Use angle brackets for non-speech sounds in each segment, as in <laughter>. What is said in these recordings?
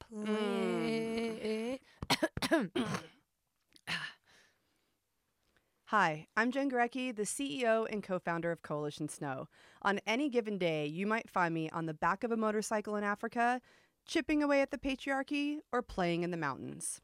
<coughs> Hi, I'm Jen Gurecki, the CEO and co founder of Coalition Snow. On any given day, you might find me on the back of a motorcycle in Africa, chipping away at the patriarchy, or playing in the mountains.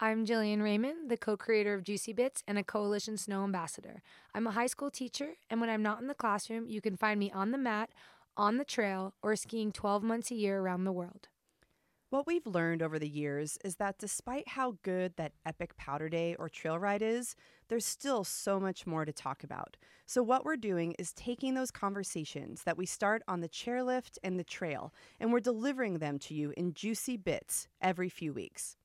I'm Jillian Raymond, the co creator of Juicy Bits and a Coalition Snow ambassador. I'm a high school teacher, and when I'm not in the classroom, you can find me on the mat, on the trail, or skiing 12 months a year around the world. What we've learned over the years is that despite how good that epic powder day or trail ride is, there's still so much more to talk about. So, what we're doing is taking those conversations that we start on the chairlift and the trail, and we're delivering them to you in juicy bits every few weeks.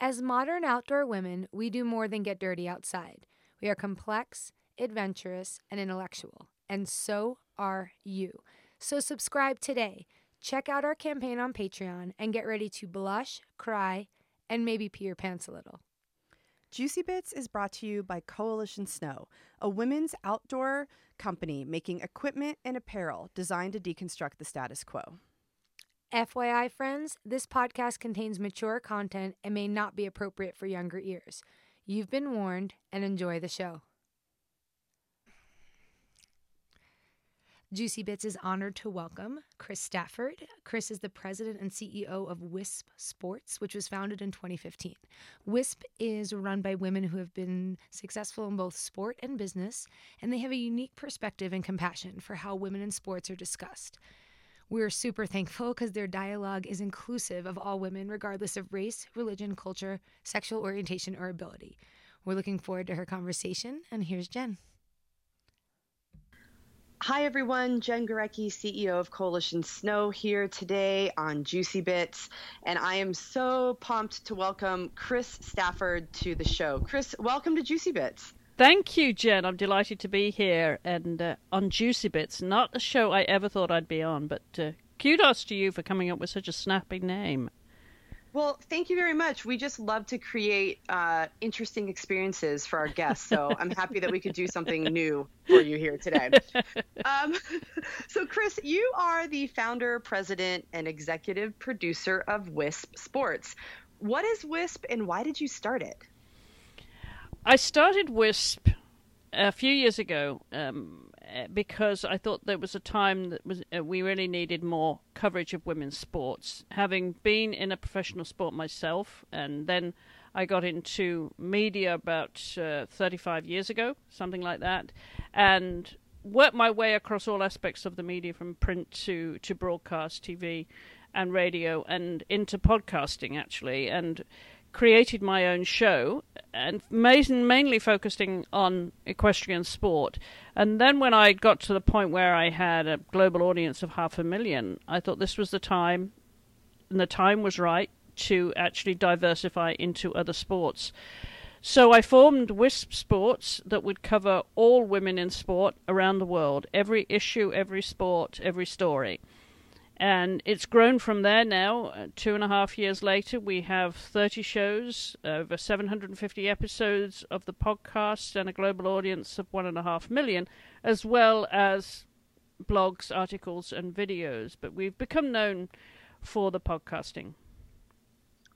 As modern outdoor women, we do more than get dirty outside. We are complex, adventurous, and intellectual. And so are you. So, subscribe today Check out our campaign on Patreon and get ready to blush, cry, and maybe pee your pants a little. Juicy Bits is brought to you by Coalition Snow, a women's outdoor company making equipment and apparel designed to deconstruct the status quo. FYI, friends, this podcast contains mature content and may not be appropriate for younger ears. You've been warned and enjoy the show. Juicy Bits is honored to welcome Chris Stafford. Chris is the president and CEO of WISP Sports, which was founded in 2015. WISP is run by women who have been successful in both sport and business, and they have a unique perspective and compassion for how women in sports are discussed. We're super thankful because their dialogue is inclusive of all women, regardless of race, religion, culture, sexual orientation, or ability. We're looking forward to her conversation, and here's Jen. Hi, everyone. Jen Gurecki, CEO of Coalition Snow, here today on Juicy Bits. And I am so pumped to welcome Chris Stafford to the show. Chris, welcome to Juicy Bits. Thank you, Jen. I'm delighted to be here and uh, on Juicy Bits. Not a show I ever thought I'd be on, but uh, kudos to you for coming up with such a snappy name. Well, thank you very much. We just love to create uh, interesting experiences for our guests. So I'm happy that we could do something new for you here today. <laughs> Um, <laughs> so, Chris, you are the founder, president, and executive producer of WISP Sports. What is WISP and why did you start it? I started WISP a few years ago. Um, because I thought there was a time that was uh, we really needed more coverage of women's sports. Having been in a professional sport myself, and then I got into media about uh, 35 years ago, something like that, and worked my way across all aspects of the media from print to to broadcast, TV, and radio, and into podcasting actually, and created my own show and mainly focusing on equestrian sport. And then when I got to the point where I had a global audience of half a million, I thought this was the time, and the time was right to actually diversify into other sports. So I formed WISP Sports that would cover all women in sport around the world, every issue, every sport, every story and it's grown from there now. Uh, two and a half years later, we have 30 shows, over 750 episodes of the podcast, and a global audience of one and a half million, as well as blogs, articles, and videos. But we've become known for the podcasting.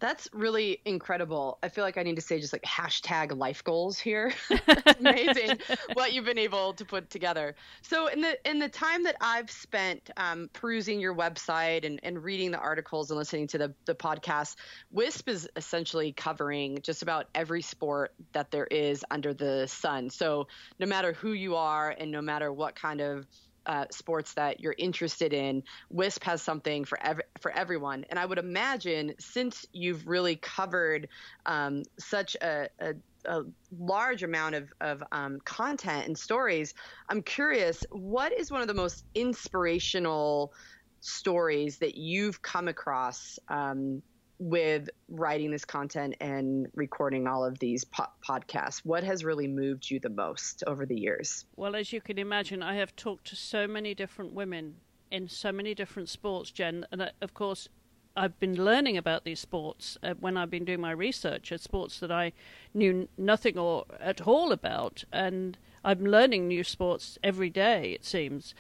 That's really incredible. I feel like I need to say just like hashtag life goals here. <laughs> amazing what you've been able to put together. So in the in the time that I've spent um, perusing your website and, and reading the articles and listening to the, the podcast, WISP is essentially covering just about every sport that there is under the sun. So no matter who you are and no matter what kind of uh, sports that you're interested in, WISP has something for ev- for everyone. And I would imagine since you've really covered um, such a, a, a, large amount of, of um, content and stories, I'm curious, what is one of the most inspirational stories that you've come across um, with writing this content and recording all of these po- podcasts? What has really moved you the most over the years? Well, as you can imagine, I have talked to so many different women in so many different sports, Jen, and uh, of course, I've been learning about these sports uh, when I've been doing my research at sports that I knew nothing or at all about, and I'm learning new sports every day. It seems.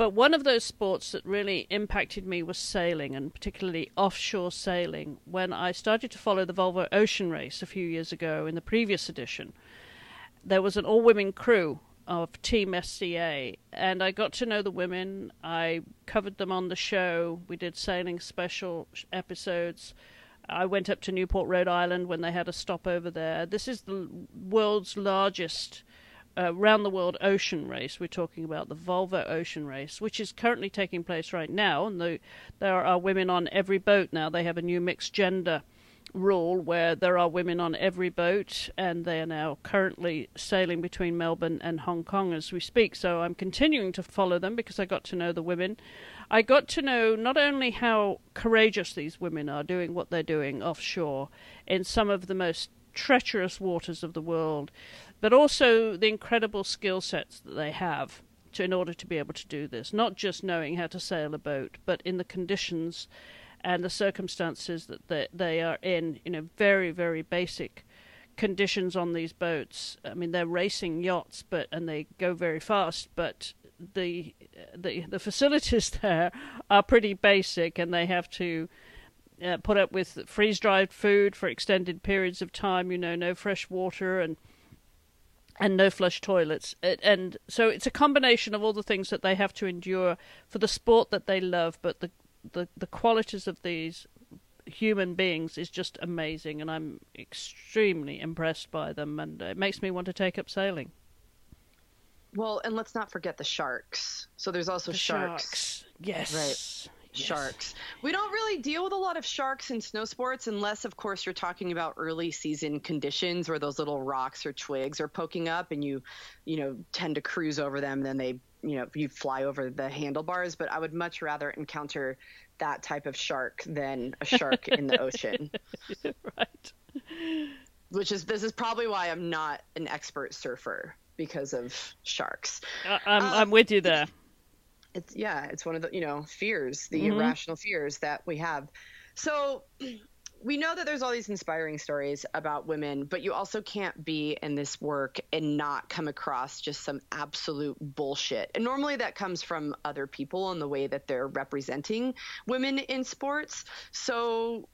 But one of those sports that really impacted me was sailing, and particularly offshore sailing. When I started to follow the Volvo Ocean Race a few years ago in the previous edition, there was an all women crew of Team SCA, and I got to know the women. I covered them on the show. We did sailing special episodes. I went up to Newport, Rhode Island when they had a stopover there. This is the world's largest uh, round the world ocean race. We're talking about the Volvo Ocean Race, which is currently taking place right now. And the, there are women on every boat now. They have a new mixed gender rule where there are women on every boat, and they are now currently sailing between Melbourne and Hong Kong as we speak. So I'm continuing to follow them because I got to know the women. I got to know not only how courageous these women are doing what they're doing offshore in some of the most treacherous waters of the world, but also the incredible skill sets that they have to, in order to be able to do this. Not just knowing how to sail a boat, but in the conditions and the circumstances that they, they are in, you know, very, very basic conditions on these boats. I mean, they're racing yachts, but and they go very fast, but the the the facilities <laughs> there are pretty basic, and they have to. Uh, put up with freeze dried food for extended periods of time, you know, no fresh water and and no flush toilets. And so it's a combination of all the things that they have to endure for the sport that they love, but the the the qualities of these human beings is just amazing, and I'm extremely impressed by them, and it makes me want to take up sailing. Well, and let's not forget the sharks. So there's also the sharks. sharks. Yes. Right. Yes. Sharks. We don't really deal with a lot of sharks in snow sports unless, of course, you're talking about early season conditions where those little rocks or twigs are poking up and you, you know, tend to cruise over them. Then they you know you fly over the handlebars but i would much rather encounter that type of shark than a shark in the ocean <laughs> right which is this is probably why i'm not an expert surfer because of sharks I, i'm Um, i'm with you there it's yeah it's one of the you know fears the Mhm. irrational fears that we have. So we know that there's all these inspiring stories about women but you also can't be in this work and not come across just some absolute bullshit. And normally that comes from other people and the way that they're representing women in sports. So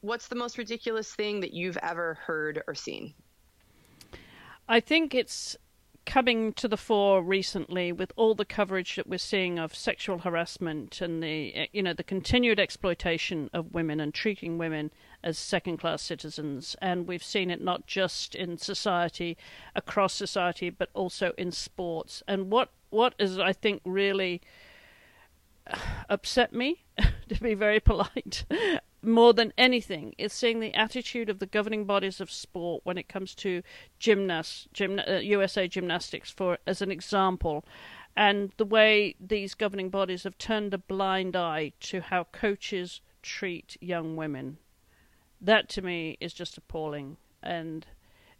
what's the most ridiculous thing that you've ever heard or seen? I think it's coming to the fore recently with all the coverage that we're seeing of sexual harassment and the eh, you know the continued exploitation of women and treating women as second class citizens. And we've seen it not just in society across society but also in sports. And what what is I think really upset me <laughs> to be very polite more than anything is seeing the attitude of the governing bodies of sport when it comes to gymnasts, gymna- uh, USA Gymnastics, for as an example, and the way these governing bodies have turned a blind eye to how coaches treat young women. That to me is just appalling, and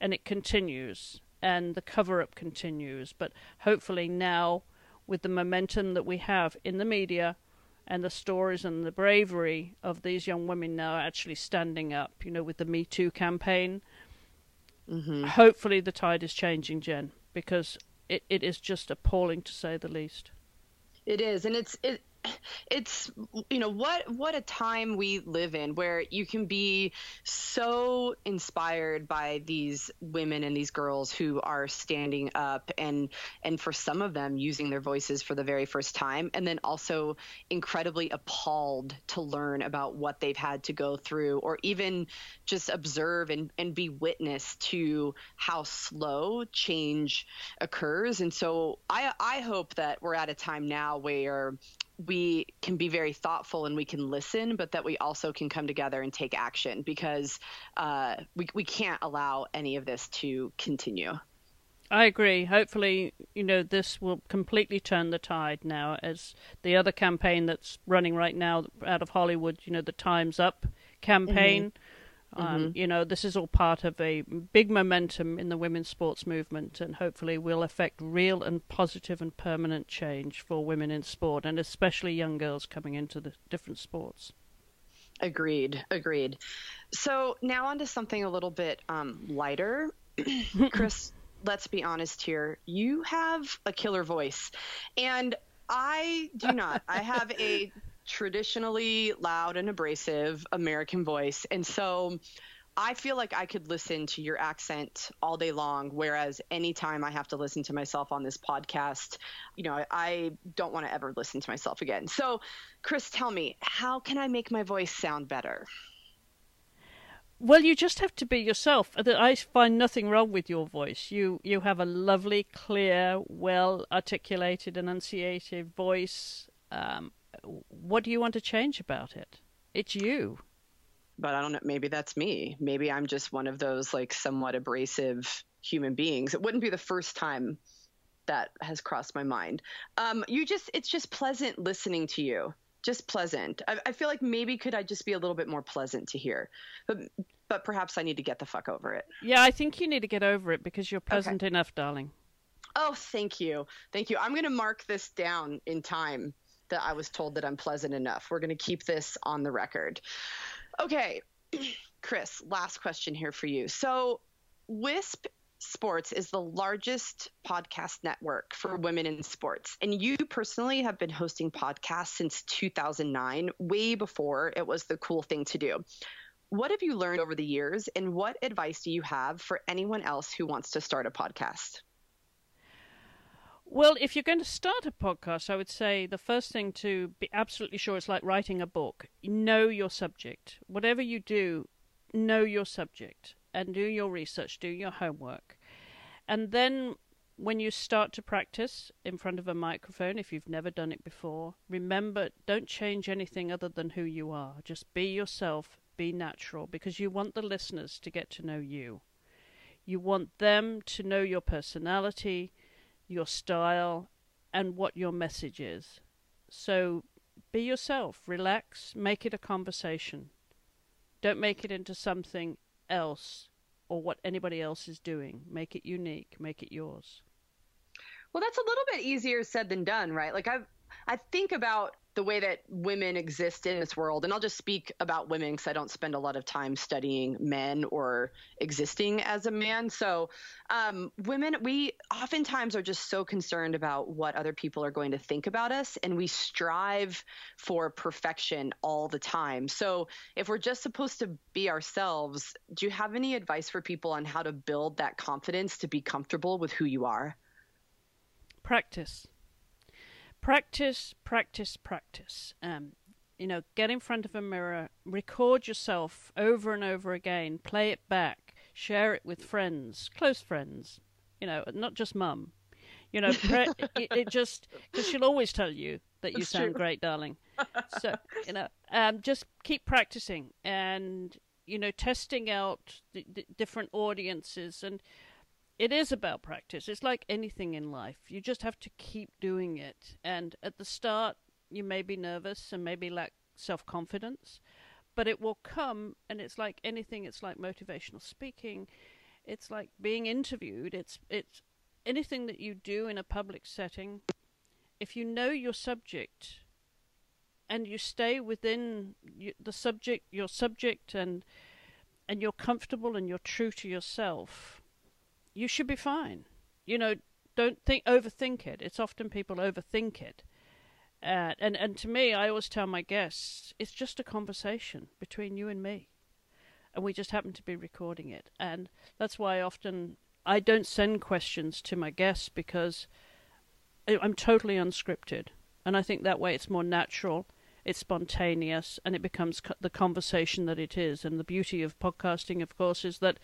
and it continues, and the cover up continues. But hopefully now, with the momentum that we have in the media and the stories and the bravery of these young women now actually standing up, you know, with the Me Too campaign. mm-hmm. Hopefully the tide is changing, Jen, because it, it is just appalling to say the least. It is, and it's it it's you know what what a time we live in where you can be so inspired by these women and these girls who are standing up and and for some of them using their voices for the very first time and then also incredibly appalled to learn about what they've had to go through or even just observe and, and be witness to how slow change occurs. And so I I hope that we're at a time now where we can be very thoughtful and we can listen, but that we also can come together and take action because uh, we we can't allow any of this to continue. I agree. Hopefully, you know, this will completely turn the tide now as the other campaign that's running right now out of Hollywood, you know, the Time's Up campaign. Um, you know, this is all part of a big momentum in the women's sports movement, and hopefully will affect real and positive and permanent change for women in sport, and especially young girls coming into the different sports. Agreed. Agreed. So now on to something a little bit um, lighter. <coughs> Chris, let's be honest here. You have a killer voice, and I do not. I have a traditionally loud and abrasive American voice. And so I feel like I could listen to your accent all day long, whereas anytime I have to listen to myself on this podcast, you know, I, don't want to ever listen to myself again. So, Chris, tell me, how can I make my voice sound better? Well, you just have to be yourself. I find nothing wrong with your voice. You you have a lovely, clear, well articulated, enunciated voice. Um, what do you want to change about it? It's you but I don't know. Maybe that's me. Maybe I'm just one of those like somewhat abrasive human beings. It wouldn't be the first time that has crossed my mind. Um, you just, it's just pleasant listening to you. Just pleasant. I, I, feel like maybe could I just be a little bit more pleasant to hear, but but perhaps I need to get the fuck over it. Yeah, I think you need to get over it because you're pleasant okay. enough, darling. Oh, thank you, thank you. I'm gonna mark this down in time that I was told that I'm pleasant enough. We're gonna keep this on the record. Okay, <clears throat> Chris, last question here for you. So, WISP Sports is the largest podcast network for women in sports. And you personally have been hosting podcasts since 2009, way before it was the cool thing to do. What have you learned over the years, and what advice do you have for anyone else who wants to start a podcast? Well, if you're going to start a podcast, I would say the first thing to be absolutely sure it's like writing a book. Know your subject. Whatever you do, know your subject and do your research, do your homework. And then when you start to practice in front of a microphone, if you've never done it before, remember don't change anything other than who you are. Just be yourself, be natural, because you want the listeners to get to know you. You want them to know your personality your style, and what your message is. So be yourself, relax, make it a conversation. Don't make it into something else or what anybody else is doing. Make it unique, make it yours. Well, that's a little bit easier said than done, right? Like I I think about the way that women exist in this world. And I'll just speak about women because I don't spend a lot of time studying men or existing as a man. So, um, women, we oftentimes are just so concerned about what other people are going to think about us, and we strive for perfection all the time. So, if we're just supposed to be ourselves, do you have any advice for people on how to build that confidence to be comfortable with who you are? Practice practice, practice, practice. Um, you know, get in front of a mirror, record yourself over and over again, play it back, share it with friends, close friends, you know, not just mum. You know, pre- <laughs> it, it, just, because she'll always tell you that you That's sound true. great, darling. So, <laughs> you know, um, just keep practicing and, you know, testing out the, the different audiences and, it is about practice. It's like anything in life. You just have to keep doing it. And at the start, you may be nervous and maybe lack self confidence, but it will come. And it's like anything. It's like motivational speaking. It's like being interviewed. It's it's anything that you do in a public setting. If you know your subject, and you stay within the subject, your subject, and and you're comfortable and you're true to yourself you should be fine. You know, don't think overthink it. It's often people overthink it. Uh, and and to me, I always tell my guests, it's just a conversation between you and me, and we just happen to be recording it. And that's why often I don't send questions to my guests because I'm totally unscripted, and I think that way it's more natural, it's spontaneous, and it becomes the conversation that it is. And the beauty of podcasting, of course, is that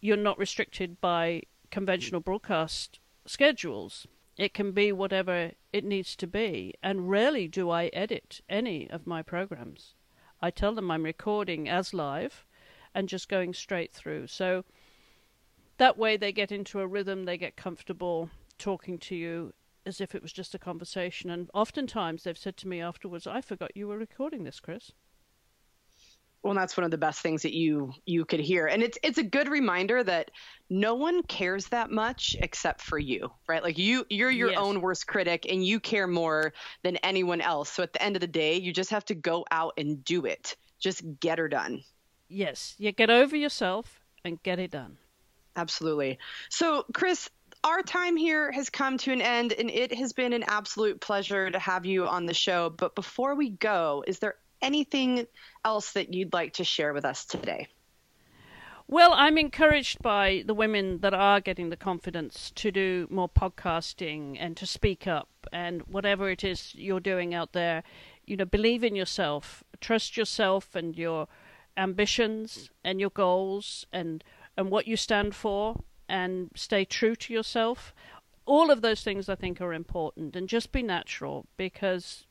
you're not restricted by conventional broadcast schedules. It can be whatever it needs to be, and rarely do I edit any of my programs. I tell them I'm recording as live and just going straight through. So that way they get into a rhythm, they get comfortable talking to you as if it was just a conversation. And oftentimes they've said to me afterwards, I forgot you were recording this, Chris well that's one of the best things that you you could hear. And it's it's a good reminder that no one cares that much except for you right? Like you you're your yes. own worst critic and you care more than anyone else. So at the end of the day you just have to go out and do it. Just get her done. Yes. You get over yourself and get it done. Absolutely. So chris our time here has come to an end, and it has been an absolute pleasure to have you on the show. But before we go, is there anything else that you'd like to share with us today? Well, I'm encouraged by the women that are getting the confidence to do more podcasting and to speak up and whatever it is you're doing out there, you know, believe in yourself, trust yourself and your ambitions and your goals and and what you stand for and stay true to yourself. All of those things I think are important and just be natural because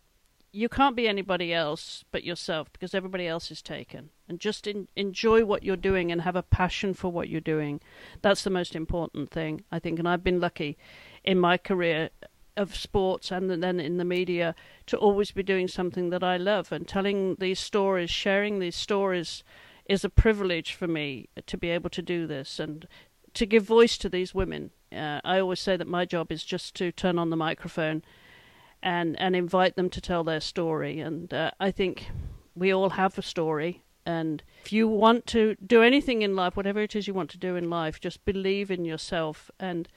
you can't be anybody else but yourself because everybody else is taken. And just in, enjoy what you're doing and have a passion for what you're doing. That's the most important thing, I think. And I've been lucky in my career of sports and then in the media to always be doing something that I love and telling these stories, sharing these stories is a privilege for me to be able to do this and to give voice to these women. Uh, I always say that my job is just to turn on the microphone and and invite them to tell their story. And uh, I think we all have a story. And if you want to do anything in life, whatever it is you want to do in life, just believe in yourself and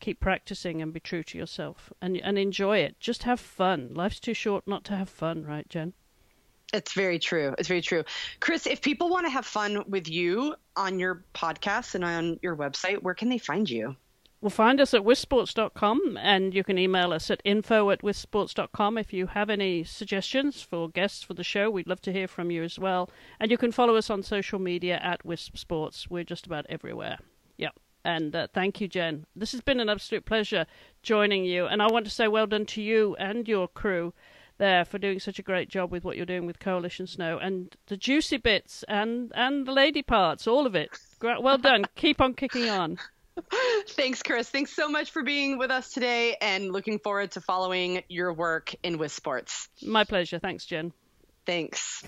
keep practicing and be true to yourself and and enjoy it. Just have fun. Life's too short not to have fun, right, Jen? It's very true. It's very true. Chris, if people want to have fun with you on your podcast and on your website, where can they find you? Well, find us at wispsports.com and you can email us at info at wispsports.com if you have any suggestions for guests for the show. We'd love to hear from you as well. And you can follow us on social media at Wisp Sports. We're just about everywhere. Yep. And uh, thank you, Jen. This has been an absolute pleasure joining you. And I want to say well done to you and your crew there for doing such a great job with what you're doing with Coalition Snow and the juicy bits and, and the lady parts, all of it. Well done. Keep on kicking on. <laughs> Thanks, Chris. Thanks so much for being with us today and looking forward to following your work in Wisp Sports. My pleasure. Thanks, Jen. Thanks.